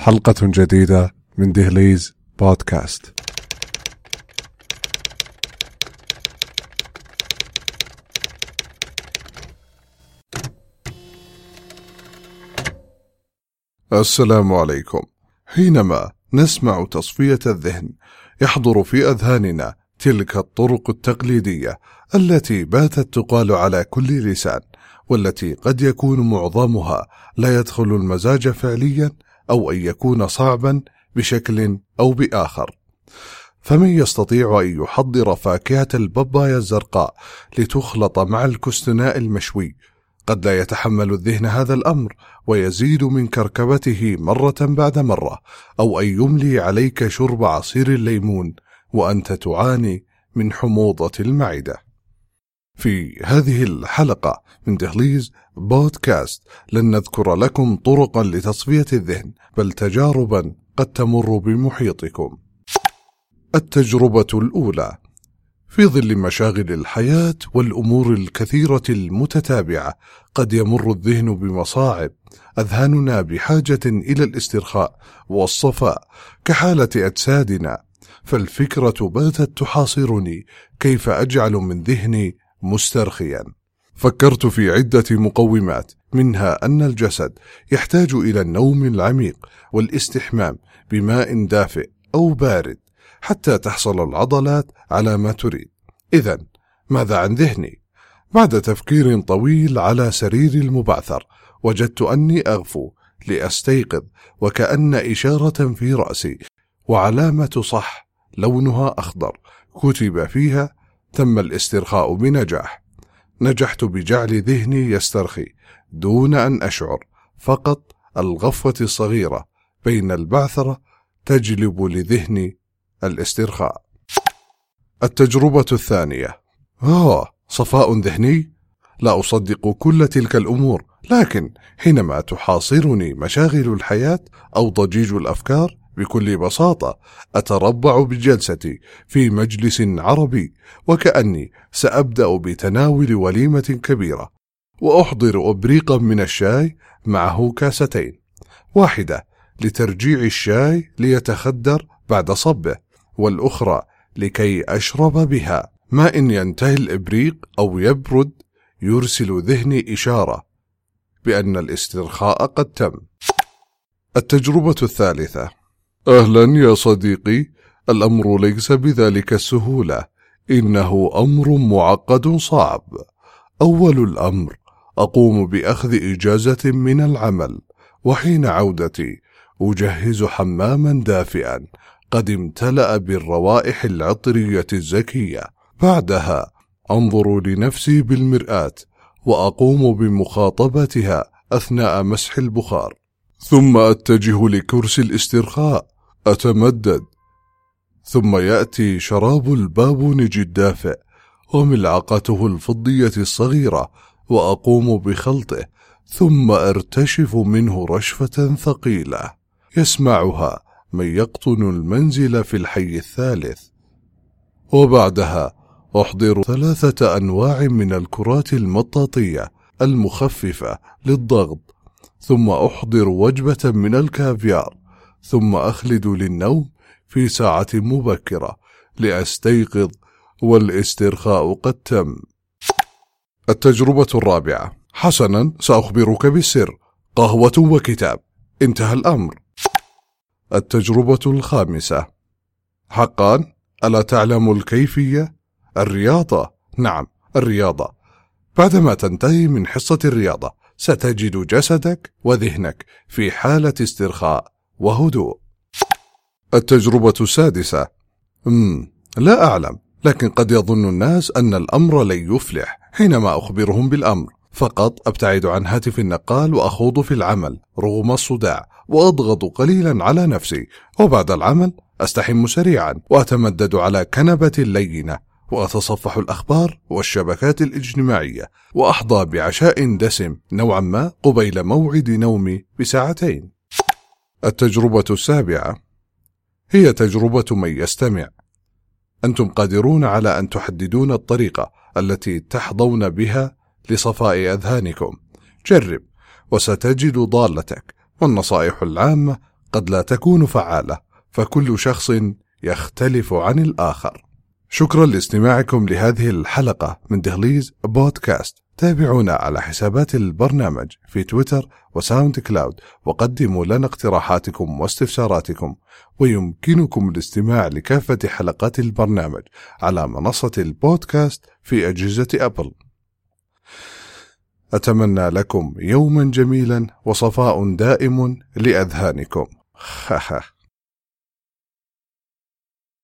حلقة جديدة من دهليز بودكاست. السلام عليكم. حينما نسمع تصفية الذهن يحضر في أذهاننا تلك الطرق التقليدية التي باتت تقال على كل لسان والتي قد يكون معظمها لا يدخل المزاج فعليا أو أن يكون صعبا بشكل أو بآخر. فمن يستطيع أن يحضر فاكهة البابايا الزرقاء لتخلط مع الكستناء المشوي. قد لا يتحمل الذهن هذا الأمر ويزيد من كركبته مرة بعد مرة أو أن يملي عليك شرب عصير الليمون وأنت تعاني من حموضة المعدة. في هذه الحلقة من دهليز بودكاست. لن نذكر لكم طرقا لتصفية الذهن بل تجاربا قد تمر بمحيطكم. التجربة الأولى في ظل مشاغل الحياة والأمور الكثيرة المتتابعة قد يمر الذهن بمصاعب أذهاننا بحاجة إلى الاسترخاء والصفاء كحالة أجسادنا. فالفكرة باتت تحاصرني؟ كيف أجعل من ذهني مسترخيا. فكرت في عدة مقومات منها أن الجسد يحتاج إلى النوم العميق والاستحمام بماء دافئ أو بارد حتى تحصل العضلات على ما تريد. اذا ماذا عن ذهني؟ بعد تفكير طويل على سرير المبعثر وجدت أني أغفو لأستيقظ وكأن إشارة في رأسي وعلامة صح لونها أخضر كتب فيها تم الاسترخاء بنجاح. نجحت بجعل ذهني يسترخي دون أن أشعر. فقط الغفوة الصغيرة بين البعثرة تجلب لذهني الاسترخاء. التجربة الثانية. آه صفاء ذهني؟ لا أصدق كل تلك الأمور لكن حينما تحاصرني مشاغل الحياة أو ضجيج الأفكار بكل بساطة أتربع بجلستي في مجلس عربي وكأني سأبدأ بتناول وليمة كبيرة وأحضر أبريقا من الشاي معه كاستين واحدة لترجيع الشاي ليتخدر بعد صبه والأخرى لكي أشرب بها. ما إن ينتهي الإبريق أو يبرد يرسل ذهني إشارة بأن الاسترخاء قد تم. التجربة الثالثة أهلا يا صديقي الأمر ليس بذلك السهولة إنه أمر معقد صعب. أول الأمر أقوم بأخذ إجازة من العمل وحين عودتي أجهز حماما دافئا قد امتلأ بالروائح العطرية الزكية. بعدها أنظر لنفسي بالمرآة وأقوم بمخاطبتها أثناء مسح البخار. ثم أتجه لكرسي الاسترخاء أتمدد. ثم يأتي شراب البابونج الدافئ وملعقته الفضية الصغيرة وأقوم بخلطه ثم أرتشف منه رشفة ثقيلة. يسمعها من يقطن المنزل في الحي الثالث. وبعدها أحضر ثلاثة أنواع من الكرات المطاطية المخففة للضغط ثم أحضر وجبة من الكافيار. ثم أخلد للنوم في ساعة مبكرة لأستيقظ والاسترخاء قد تم. التجربة الرابعة حسنا سأخبرك بالسر قهوة وكتاب انتهى الأمر. التجربة الخامسة حقا ألا تعلم الكيفية؟ الرياضة نعم الرياضة بعدما تنتهي من حصة الرياضة ستجد جسدك وذهنك في حالة استرخاء وهدوء. التجربة السادسة مم. لا أعلم لكن قد يظن الناس أن الأمر لن يفلح حينما أخبرهم بالأمر. فقط أبتعد عن هاتف النقال وأخوض في العمل رغم الصداع وأضغط قليلا على نفسي. وبعد العمل أستحم سريعا وأتمدد على كنبة لينة وأتصفح الأخبار والشبكات الإجتماعية وأحظى بعشاء دسم نوعا ما قبيل موعد نومي بساعتين. التجربة السابعة هي تجربة من يستمع. أنتم قادرون على أن تحددون الطريقة التي تحظون بها لصفاء أذهانكم. جرب وستجد ضالتك والنصائح العامة قد لا تكون فعالة فكل شخص يختلف عن الآخر شكرا لاستماعكم لهذه الحلقة من دهليز بودكاست تابعونا على حسابات البرنامج في تويتر وساوند كلاود وقدموا لنا اقتراحاتكم واستفساراتكم. ويمكنكم الاستماع لكافة حلقات البرنامج على منصة البودكاست في أجهزة أبل. أتمنى لكم يوما جميلا وصفاء دائم لأذهانكم.